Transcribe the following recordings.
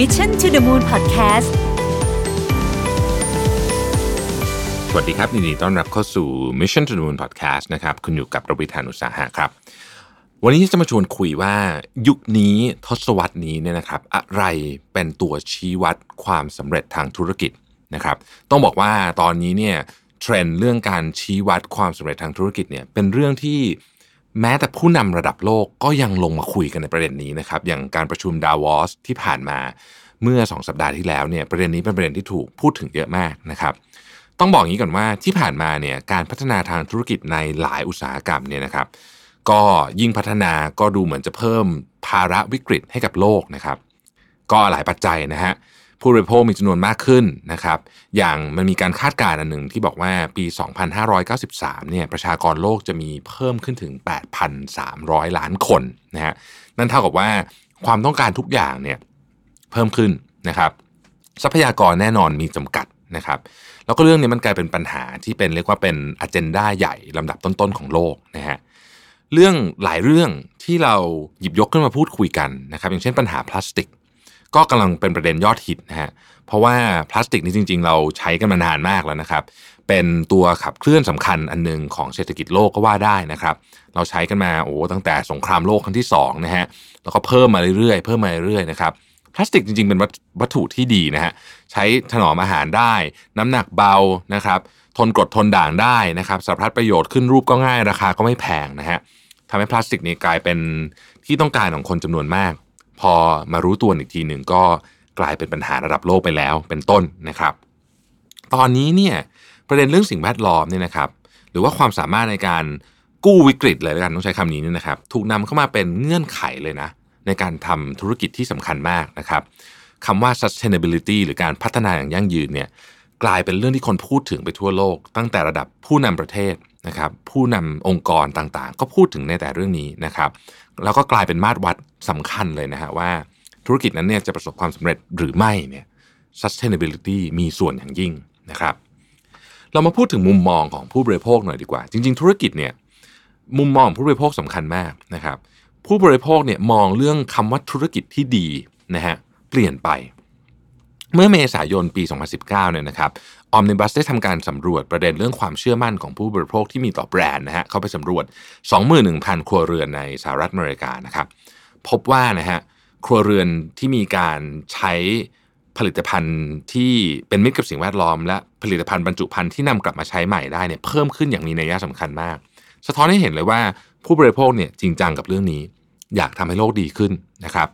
Mission to the Moon Podcast สวัสดีครับยินดีต้อนรับเข้าสู่ Mission to the Moon Podcast นะครับ คุณอยู่กับระวิธานุสาหะครับ วันนี้จะมาชวนคุยว่ายุคนี้ทศวรรษนี้เนี่ยนะครับ อะไรเป็นตัวชี้วัดความสำเร็จทางธุรกิจนะครับ ต้องบอกว่าตอนนี้เนี่ยเทรนด์เรื่องการชี้วัดความสำเร็จทางธุรกิจเนี่ยเป็นเรื่องที่ แม้แต่ผู้นำระดับโลกก็ยังลงมาคุยกันในประเด็นนี้นะครับ อย่างการประชุมดาวอสที่ผ่านมาเมื่อ 2 สัปดาห์ที่แล้วเนี่ยประเด็นนี้เป็นประเด็นที่ถูกพูดถึงเยอะมากนะครับ ต้องบอกอย่างนี้ก่อนว่าที่ผ่านมาเนี่ยการพัฒนาทางธุรกิจในหลายอุตสาหกรรมเนี่ยนะครับ ก็ยิ่งพัฒนาก็ดูเหมือนจะเพิ่มภาระวิกฤตให้กับโลกนะครับ ก็หลายปัจจัยนะฮะ ผู้บริโภคมีจำนวนมากขึ้นนะครับ อย่างมันมีการคาดการณ์อันหนึ่งที่บอกว่าปี 2593 เนี่ยประชากรโลกจะมีเพิ่มขึ้นถึง 8,300 ล้านคนนะฮะนั่นเท่ากับว่าความต้องการทุกอย่างเนี่ยเพิ่มขึ้นนะครับ ทรัพยากรแน่นอนมีจำกัดนะครับ แล้วก็เรื่องนี้มันกลายเป็นปัญหาที่เป็นเรียกว่าเป็นอ g e n d a ใหญ่ลำดับต้นๆของโลกนะฮะเรื่องหลายเรื่องที่เราหยิบยกขึ้นมาพูดคุยกันนะครับ อย่างเช่นปัญหาพลาสติก ก็กำลังเป็นประเด็นยอดฮิตนะฮะเพราะว่าพลาสติกนี่จริง ๆ เราใช้กันมานานมากแล้วนะครับ เป็นตัวขับเคลื่อนสำคัญอันหนึงของเศรษฐกิจโลกก็ว่าได้นะครับ เราใช้กันมาโอ้ตั้งแต่สงครามโลกครั้งที่2นะฮะแล้วก็เพิ่มมาเรื่อยๆเพิ่มมาเรื่อยๆนะครับพลาสติกจริงๆ เป็นวัตถุที่ดีนะฮะใช้ถนอมอาหารได้ น้ำหนักเบานะครับ ทนกรดทนด่างได้นะครับสารพัดประโยชน์ขึ้นรูปก็ง่ายราคาก็ไม่แพงนะฮะทำให้พลาสติกนี้กลายเป็นที่ต้องการของคนจำนวนมาก พอมารู้ตัวอีกทีหนึ่งก็กลายเป็นปัญหาระดับโลกไปแล้วเป็นต้นนะครับ ตอนนี้เนี่ยประเด็นเรื่องสิ่งแวดล้อมเนี่ยนะครับ หรือว่าความสามารถในการกู้วิกฤตเลยแล้วกันต้องใช้คำนี้เนี่ยนะครับ ถูกนำเข้ามาเป็นเงื่อนไขเลยนะ ในการทำธุรกิจที่สำคัญมากนะครับคำว่า sustainability หรือการพัฒนาอย่างยั่งยืนเนี่ยกลายเป็นเรื่องที่คนพูดถึงไปทั่วโลก ตั้งแต่ระดับผู้นำประเทศนะครับ ผู้นำองค์กรต่างๆ ก็พูดถึงในแต่เรื่องนี้นะครับ แล้วก็กลายเป็นมาตรวัดสำคัญเลยนะฮะว่าธุรกิจนั้นเนี่ยจะประสบความสำเร็จหรือไม่เนี่ย sustainability มีส่วนอย่างยิ่งนะครับ เรามาพูดถึงมุมมองของผู้บริโภคหน่อยดีกว่า จริง ๆ ธุรกิจเนี่ยมุมมองของผู้บริโภคสำคัญมากนะครับ ผู้บริโภคเนี่ยมองเรื่องคำว่าธุรกิจที่ดีนะฮะเปลี่ยนไป เมื่อเมษายนปี 2019เนี่ยนะครับ ออมนิบัสได้ทำการสำรวจประเด็นเรื่องความเชื่อมั่นของผู้บริโภคที่มีต่อแบรนด์นะฮะเข้าไปสำรวจ 21,000 ครัวเรือนในสหรัฐอเมริกานะครับพบว่านะฮะครัวเรือนที่มีการใช้ผลิตภัณฑ์ที่เป็นมิตรกับสิ่งแวดล้อม และผลิตภัณฑ์บรรจุภัณฑ์ที่นำกลับมาใช้ใหม่ได้เนี่ยเพิ่มขึ้นอย่างมีนัยสำคัญมาก สะท้อนให้เห็นเลยว่าผู้บริโภคเนี่ยจริงจังกับเรื่องนี้ อยากทำให้โลกดีขึ้นนะครับ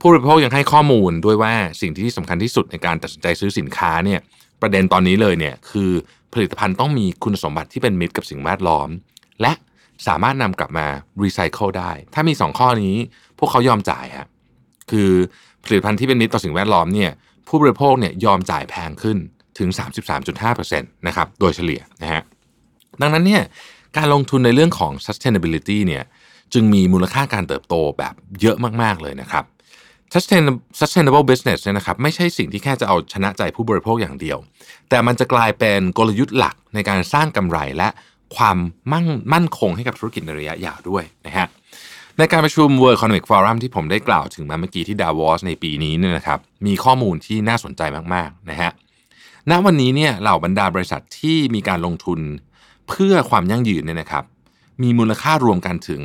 ผู้บริโภคยังให้ข้อมูลด้วยว่าสิ่งที่สำคัญที่สุดในการตัดสินใจซื้อสินค้าเนี่ย ประเด็นตอนนี้เลยเนี่ยคือผลิตภัณฑ์ต้องมีคุณสมบัติที่เป็นมิตรกับสิ่งแวดล้อม และสามารถนำกลับมารีไซเคิลได้ ถ้ามี 2 ข้อนี้พวกเขายอมจ่ายฮะคือผลิตภัณฑ์ที่เป็นมิตรต่อสิ่งแวดล้อมเนี่ยผู้บริโภคเนี่ยยอมจ่ายแพงขึ้นถึง 33.5%นะครับโดยเฉลี่ยนะฮะดังนั้นเนี่ยการลงทุนในเรื่องของ sustainability เนี่ยจึงมีมูลค่าการเติบโตแบบเยอะมาก ๆ เลยนะครับ sustainable business เนี่ยนะครับไม่ใช่สิ่งที่แค่จะเอาชนะใจผู้บริโภคอย่างเดียว แต่มันจะกลายเป็นกลยุทธ์หลักในการสร้างกำไรและความมั่งมั่นคงให้กับธุรกิจในระยะยาวด้วยนะฮะในการประชุม World Economic Forum ที่ผมได้กล่าวถึงมาเมื่อกี้ที่ดาวอสในปีนี้เนี่ยนะครับมีข้อมูลที่น่าสนใจมากๆนะฮะณวันนี้เนี่ยเหล่าบรรดาบริษัทที่มีการลงทุนเพื่อความยั่งยืนเนี่ยนะครับ มีมูลค่ารวมกันถึง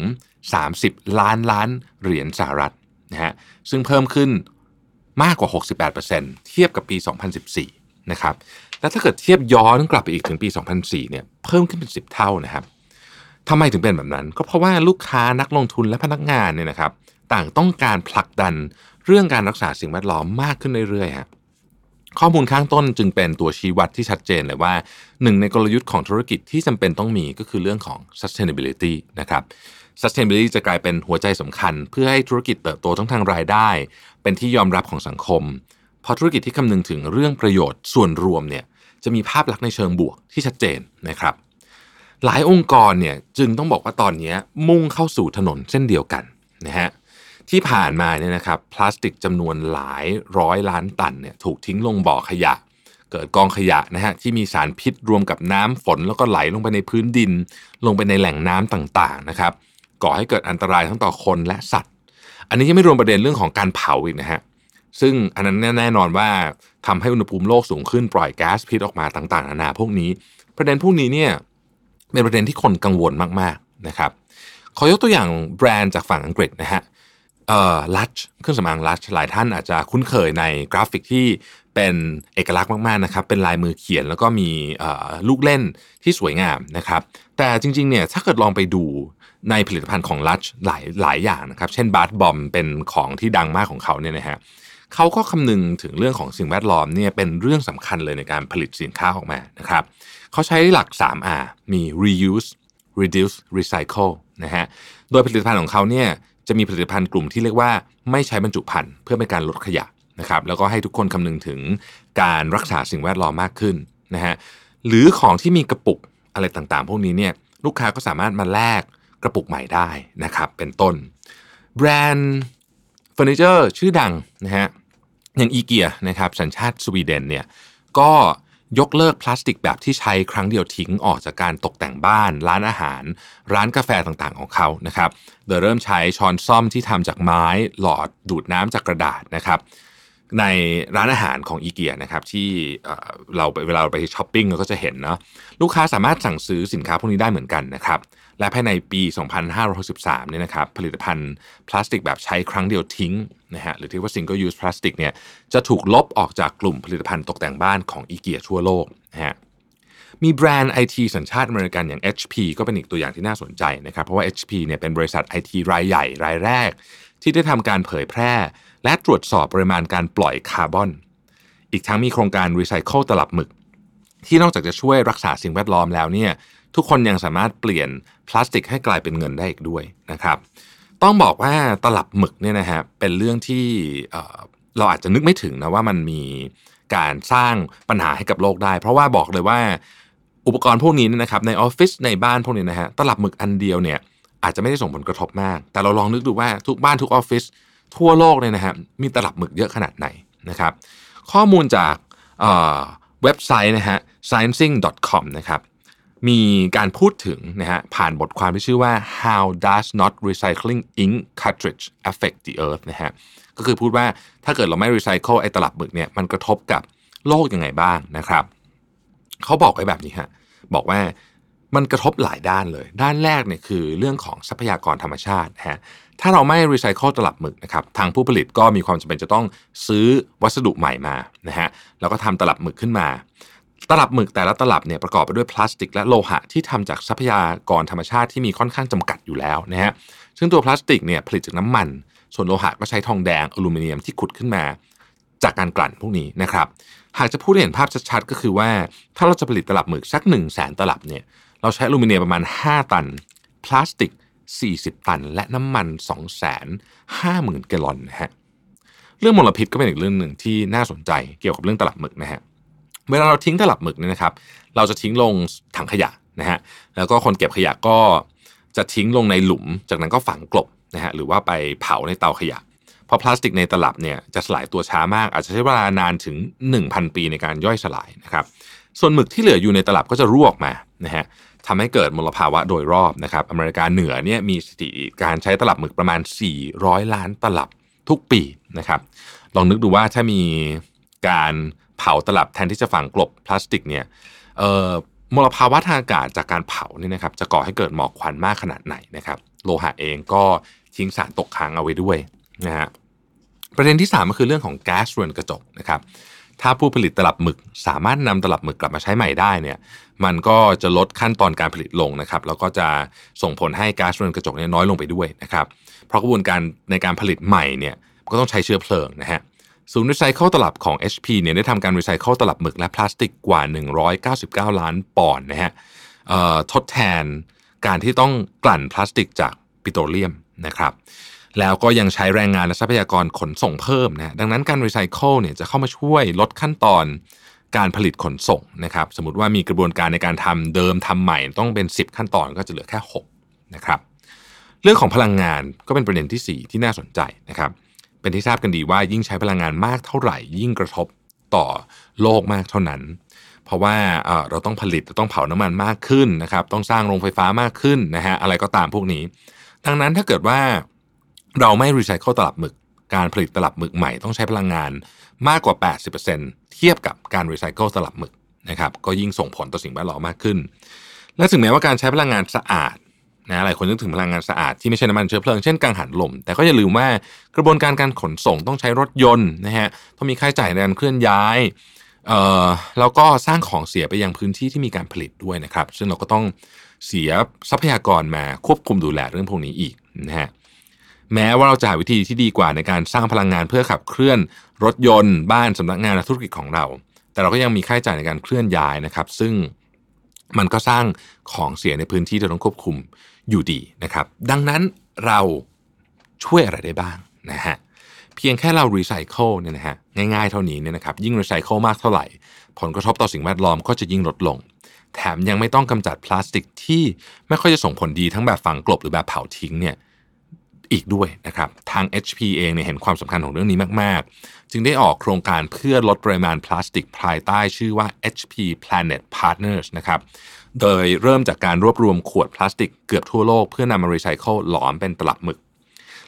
30 ล้านล้านเหรียญสหรัฐ นะฮะซึ่งเพิ่มขึ้นมากกว่า 68%เทียบกับปี 2014 นะครับ และถ้าเกิดเทียบย้อนกลับไปอีกถึงปี 2004 เนี่ยเพิ่มขึ้นเป็น 10 เท่านะครับทำไมถึงเป็นแบบนั้น ก็เพราะว่าลูกค้านักลงทุนและพนักงานเนี่ยนะครับ ต่างต้องการผลักดันเรื่องการรักษาสิ่งแวดล้อมมากขึ้นเรื่อยๆฮะข้อมูลข้างต้นจึงเป็นตัวชี้วัดที่ชัดเจนเลยว่าหนึ่งในกลยุทธ์ของธุรกิจที่จำเป็นต้องมีก็คือเรื่องของ sustainability นะครับ sustainability จะกลายเป็นหัวใจสำคัญ เพื่อให้ธุรกิจเติบโตทั้งทางรายได้ เป็นที่ยอมรับของสังคม เพราะธุรกิจที่คำนึงถึงเรื่องประโยชน์ส่วนรวมเนี่ยจะมีภาพลักษณ์ในเชิงบวกที่ชัดเจนนะครับ หลายองค์กรเนี่ยจึงต้องบอกว่าตอนนี้มุ่งเข้าสู่ถนนเส้นเดียวกันนะฮะที่ผ่านมาเนี่ยนะครับพลาสติกจำนวนหลายร้อยล้านตันเนี่ยถูกทิ้งลงบ่อขยะ เกิดกองขยะนะฮะที่มีสารพิษรวมกับน้ำฝนแล้วก็ไหลลงไปในพื้นดิน ลงไปในแหล่งน้ำต่างๆนะครับ ก่อให้เกิดอันตรายทั้งต่อคนและสัตว์ อันนี้ยังไม่รวมประเด็นเรื่องของการเผาอีกนะฮะซึ่งอันนั้นแน่นอนว่าทำให้อุณหภูมิโลกสูงขึ้นปล่อยแก๊สพิษออกมาต่างๆนานาพวกนี้ ประเด็นพวกนี้เนี่ยเป็นประเด็นที่คนกังวลมากๆนะครับขอยกตัวอย่างแบรนด์จากฝั่งอังกฤษนะฮะเอ่อลัชเครื่องสำอางลัชหลายท่านอาจจะคุ้นเคยในกราฟิกที่ เป็นเอกลักษณ์มากๆนะครับเป็นลายมือเขียนแล้วก็มีลูกเล่นที่สวยงามนะครับ แต่จริงๆเนี่ยถ้าเกิดลองไปดูในผลิตภัณฑ์ของลัชหลายหลายอย่างนะครับ เช่นบาร์ดบอมเป็นของที่ดังมากของเขาเนี่ยนะฮะเขาก็คำนึงถึงเรื่องของสิ่งแวดล้อมเนี่ยเป็นเรื่องสำคัญเลยในการผลิตสินค้าออกมานะครับเขาใช้หลัก 3R มี reuse reduce recycle นะฮะโดยผลิตภัณฑ์ของเขาเนี่ยจะมีผลิตภัณฑ์กลุ่มที่เรียกว่าไม่ใช้บรรจุภัณฑ์เพื่อเป็นการลดขยะ นะครับแล้วก็ให้ทุกคนคำนึงถึงการรักษาสิ่งแวดล้อมมากขึ้นนะฮะหรือของที่มีกระปุกอะไรต่างๆ พวกนี้เนี่ยลูกค้าก็สามารถมาแลกกระปุกใหม่ได้นะครับเป็นต้น แบรนด์เฟอร์นิเจอร์ชื่อดังนะฮะอย่างอีเกียนะครับสัญชาติสวีเดนเนี่ยก็ยกเลิกพลาสติกแบบที่ใช้ครั้งเดียวทิ้งออกจากการตกแต่งบ้าน ร้านอาหาร ร้านกาแฟต่างๆของเขานะครับโดยเริ่มใช้ช้อนซ่อมที่ทำจากไม้หลอดดูดน้ำจากกระดาษนะครับ ในร้านอาหารของอิเกียนะครับที่เราเวลาเราไปช้อปปิ้งเราก็จะเห็นเนาะลูกค้าสามารถสั่งซื้อสินค้าพวกนี้ได้เหมือนกันนะครับและภายในปี 2563เนี่ยนะครับผลิตภัณฑ์พลาสติกแบบใช้ครั้งเดียวทิ้งนะฮะหรือที่ว่า single use plastic เนี่ยจะถูกลบออกจากกลุ่มผลิตภัณฑ์ตกแต่งบ้านของอิเกียทั่วโลกนะฮะมีแบรนด์ไอทีสัญชาติอเมริกันอย่าง HP ก็เป็นอีกตัวอย่างที่น่าสนใจนะครับเพราะว่า HP เนี่ยเป็นบริษัทไอทีรายใหญ่รายแรก ที่ได้ทำการเผยแพร่ และตรวจสอบปริมาณการปล่อยคาร์บอน อีกทั้งมีโครงการรีไซเคิลตลับหมึก ที่นอกจากจะช่วยรักษาสิ่งแวดล้อมแล้วเนี่ยทุกคนยังสามารถเปลี่ยนพลาสติกให้กลายเป็นเงินได้อีกด้วยนะครับต้องบอกว่าตลับหมึกเนี่ยนะฮะเป็นเรื่องที่เราอาจจะนึกไม่ถึงนะว่ามันมีการสร้างปัญหาให้กับโลกได้ เพราะว่าบอกเลยว่าอุปกรณ์พวกนี้นะครับในออฟฟิศในบ้านพวกนี้นะฮะตลับหมึกอันเดียวเนี่ย อาจจะไม่ได้ส่งผลกระทบมาก แต่เราลองนึกดูว่าทุกบ้านทุกออฟฟิศทั่วโลกเนี่ยนะฮะมีตลับหมึกเยอะขนาดไหนนะครับ ข้อมูลจากเว็บไซต์นะฮะ sciencing.com นะครับมีการพูดถึงนะฮะผ่านบทความที่ชื่อว่า how does not recycling ink cartridge affect the earth นะฮะก็คือพูดว่าถ้าเกิดเราไม่รีไซเคิลไอ้ตลับหมึกเนี่ยมันกระทบกับโลกยังไงบ้างนะครับ เขาบอกไว้แบบนี้ฮะบอกว่า มันกระทบหลายด้านเลย ด้านแรกเนี่ยคือเรื่องของทรัพยากรธรรมชาติฮะถ้าเราไม่รีไซเคิลตลับหมึกนะครับทางผู้ผลิตก็มีความจำเป็นจะต้องซื้อวัสดุใหม่มานะฮะแล้วก็ทำตลับหมึกขึ้นมา ตลับหมึกแต่ละตลับเนี่ยประกอบไปด้วยพลาสติกและโลหะที่ทำจากทรัพยากรธรรมชาติที่มีค่อนข้างจำกัดอยู่แล้วนะฮะซึ่งตัวพลาสติกเนี่ยผลิตจากน้ำมัน ส่วนโลหะก็ใช้ทองแดงอลูมิเนียมที่ขุดขึ้นมา จากการกลั่นพวกนี้นะครับหากจะพูดให้เห็นภาพชัดๆก็คือว่า ถ้าเราจะผลิตตลับหมึกสัก1 0 0 0 0แสนตลับเนี่ย เราใช้อลูมิเนียมประมาณ 5 ตัน พลาสติก 40 ตัน และน้ำมัน 2 5 0 0 0 0แกลลอนนะฮะเรื่องมลพิษก็เป็นอีกเรื่องหนึ่งที่น่าสนใจเกี่ยวกับเรื่องตลับหมึกนะฮะเวลาเราทิ้งตลับหมึกเนี่ยนะครับ เราจะทิ้งลงถังขยะนะฮะแล้วก็คนเก็บขยะก็จะทิ้งลงในหลุม จากนั้นก็ฝังกลบนะฮะหรือว่าไปเผาในเตาขยะเพราะพลาสติกในตลับเนี่ยจะสลายตัวช้ามาก อาจจะใช้เวลานานถึง 1,000 ปีในการย่อยสลายนะครับ ส่วนหมึกที่เหลืออยู่ในตลับก็จะรั่วออกมานะฮะ ทำให้เกิดมลภาวะโดยรอบนะครับ อเมริกาเหนือเนี่ยมีสถิติการใช้ตลับหมึกประมาณ 400 ล้านตลับทุกปีนะครับ ลองนึกดูว่าถ้ามีการเผาตลับแทนที่จะฝังกลบพลาสติกเนี่ยมลภาวะทางอากาศจากการเผาเนี่ยนะครับจะก่อให้เกิดหมอกควันมากขนาดไหนนะครับ โลหะเองก็ทิ้งสารตกค้างเอาไว้ด้วยนะฮะประเด็นที่ 3 ก็คือเรื่องของแก๊สเรือนกระจกนะครับ ถ้าผู้ผลิตตลับหมึก สามารถนำตลับหมึกกลับมาใช้ใหม่ได้เนี่ยมันก็จะลดขั้นตอนการผลิตลงนะครับแล้วก็จะส่งผลให้ก๊าซเรือนกระจกเนี่ยน้อยลงไปด้วยนะครับเพราะกระบวนการในการผลิตใหม่เนี่ยก็ต้องใช้เชื้อเพลิงนะฮะศูนย์รีไซเคิลตลับของ HP เนี่ยได้ทำการรีไซเคิลตลับหมึกและพลาสติกกว่า 199 ล้านปอนด์นะฮะทดแทนการที่ต้องกลั่นพลาสติกจากปิโตรเลียมนะครับ แล้วก็ยังใช้แรงงานและทรัพยากรขนส่งเพิ่มนะดังนั้นการรีไซเคิลเนี่ยจะเข้ามาช่วยลดขั้นตอนการผลิตขนส่งนะครับสมมติว่ามีกระบวนการในการทำเดิมทำใหม่ต้องเป็น 10 ขั้นตอนก็จะเหลือแค่6นะครับเรื่องของพลังงานก็เป็นประเด็นที่ 4 ที่น่าสนใจนะครับเป็นที่ทราบกันดีว่ายิ่งใช้พลังงานมากเท่าไหร่ ยิ่งกระทบต่อโลกมากเท่านั้น เพราะว่าเราต้องผลิตต้องเผาน้ำมันมากขึ้นนะครับต้องสร้างโรงไฟฟ้ามากขึ้นนะฮะอะไรก็ตามพวกนี้ ดังนั้นถ้าเกิดว่า เราไม่รีไซเคิลตลับหมึก การผลิตตลับหมึกใหม่ต้องใช้พลังงานมากกว่า 80%เทียบกับการรีไซเคิลตลับหมึกนะครับก็ยิ่งส่งผลต่อสิ่งแวดล้อมมากขึ้น และถึงแม้ว่าการใช้พลังงานสะอาดนะหลายคนนึกถึงพลังงานสะอาดที่ไม่ใช่น้ำมันเชื้อเพลิงเช่นกังหันลม แต่ก็อย่าลืมว่ากระบวนการการขนส่งต้องใช้รถยนต์นะฮะต้องมีค่าใช้จ่ายในการเคลื่อนย้ายเอ่อแล้วก็สร้างของเสียไปยังพื้นที่ที่มีการผลิตด้วยนะครับ ซึ่งเราก็ต้องเสียทรัพยากรมาควบคุมดูแลเรื่องพวกนี้อีกนะฮะ แม้ว่าเราจะหาวิธีที่ดีกว่าในการสร้างพลังงานเพื่อขับเคลื่อนรถยนต์ บ้านสำนักงานและธุรกิจของเรา แต่เราก็ยังมีค่าใช้จ่ายในการเคลื่อนย้ายนะครับ ซึ่งมันก็สร้างของเสียในพื้นที่ที่เราต้องควบคุมอยู่ดีนะครับ ดังนั้นเราช่วยอะไรได้บ้างนะฮะเพียงแค่เรารีไซเคิลเนี่ยนะฮะง่ายๆเท่านี้เนี่ยนะครับยิ่งรีไซเคิลมากเท่าไหร่ ผลกระทบต่อสิ่งแวดล้อมก็จะยิ่งลดลง แถมยังไม่ต้องกำจัดพลาสติกที่ไม่ค่อยจะส่งผลดีทั้งแบบฝังกลบหรือแบบเผาทิ้งเนี่ย อีกด้วยนะครับ ทาง HP เองเนี่ยเห็นความสำคัญของเรื่องนี้มาก ๆ จึงได้ออกโครงการเพื่อลดปริมาณพลาสติกภายใต้ชื่อว่า HP Planet Partners นะครับ โดยเริ่มจากการรวบรวมขวดพลาสติกเกือบทั่วโลก เพื่อนำมารีไซเคิลหลอมเป็นตลับหมึก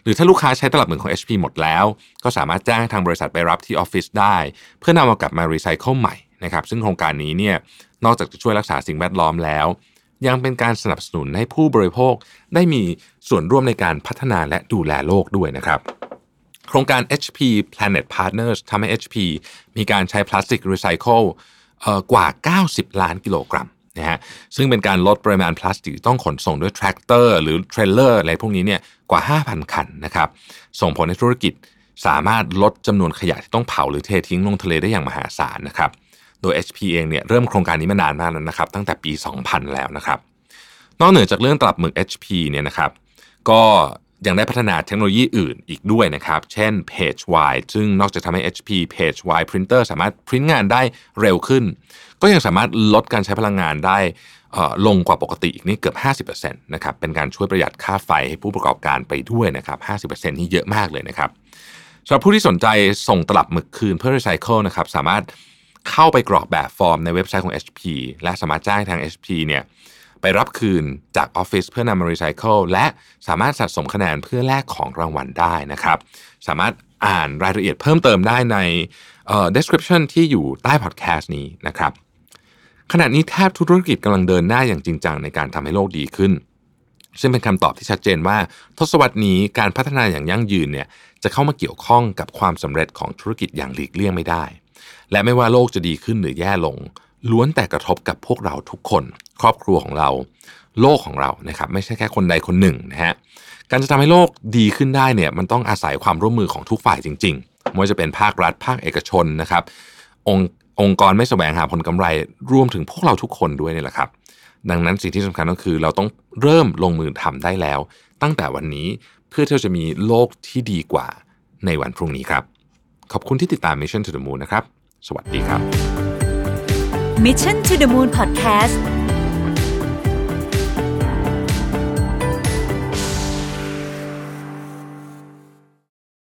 หรือถ้าลูกค้าใช้ตลับหมึกของ HP หมดแล้ว ก็สามารถแจ้งให้ทางบริษัทไปรับที่ออฟฟิศได้ เพื่อนำมากลับมารีไซเคิลใหม่นะครับ ซึ่งโครงการนี้เนี่ยนอกจากจะช่วยรักษาสิ่งแวดล้อมแล้ว ยังเป็นการสนับสนุนให้ผู้บริโภคได้มีส่วนร่วมในการพัฒนาและดูแลโลกด้วยนะครับ โครงการ HP Planet Partners ทำให้ HP มีการใช้พลาสติกรีไซเคิลกว่า 90 ล้านกิโลกรัมนะฮะซึ่งเป็นการลดปริมาณพลาสติกต้องขนส่งด้วยแทรกเตอร์หรือเทรลเลอร์อะไรพวกนี้เนี่ยกว่า 5,000 คันนะครับส่งผลให้ธุรกิจสามารถลดจำนวนขยะที่ต้องเผาหรือเททิ้งลงทะเลได้อย่างมหาศาลนะครับ โดย HP เองเนี่ยเริ่มโครงการนี้มานานมากแล้วนะครับ ตั้งแต่ปี 2000 แล้วนะครับ นอกเหนือจากเรื่องตลับหมึก HP เนี่ยนะครับ ก็ยังได้พัฒนาเทคโนโลยีอื่นอีกด้วยนะครับ เช่น Page Wide ซึ่งนอกจากทำให้ HP Page Wide Printer สามารถพิมพ์งานได้เร็วขึ้น ก็ยังสามารถลดการใช้พลังงานได้ลงกว่าปกติอีกนี่เกือบ 50%นะครับ เป็นการช่วยประหยัดค่าไฟให้ผู้ประกอบการไปด้วยนะครับ 50%นี่เยอะมากเลยนะครับสำหรับผู้ที่สนใจส่งตลับหมึกคืนเพื่อรีไซเคิลนะครับ สามารถ เข้าไปกรอกแบบฟอร์มในเว็บไซต์ของ HP และสามารถจ้างทาง HP เนี่ยไปรับคืนจากออฟฟิศเพื่อนำมารีไซเคิลและสามารถสะสมคะแนนเพื่อแลกของรางวัลได้นะครับ สามารถอ่านรายละเอียดเพิ่มเติมได้ใน description ที่อยู่ใต้พอดแคสต์นี้นะครับ ขณะนี้แทบทุกธุรกิจกำลังเดินหน้าอย่างจริงจังในการทำให้โลกดีขึ้น ซึ่งเป็นคำตอบที่ชัดเจนว่า ทศวรรษนี้การพัฒนาอย่างยั่งยืนเนี่ยจะเข้ามาเกี่ยวข้องกับความสำเร็จของธุรกิจอย่างหลีกเลี่ยงไม่ได้ และไม่ว่าโลกจะดีขึ้นหรือแย่ลง ล้วนแต่กระทบกับพวกเราทุกคน ครอบครัวของเรา โลกของเรานะครับไม่ใช่แค่คนใดคนหนึ่งนะฮะการจะทำให้โลกดีขึ้นได้เนี่ยมันต้องอาศัยความร่วมมือของทุกฝ่ายจริงๆไม่ว่าจะเป็นภาครัฐภาคเอกชนนะครับ องค์องค์กรไม่แสวงหาผลกำไรรวมถึงพวกเราทุกคนด้วยนี่แหละครับ ดังนั้นสิ่งที่สำคัญก็คือเราต้องเริ่มลงมือทำได้แล้ว ตั้งแต่วันนี้เพื่อที่จะมีโลกที่ดีกว่าในวันพรุ่งนี้ครับ ขอบคุณที่ติดตาม Mission to the Moon นะครับ สวัสดีครับ Mission to the Moon Podcast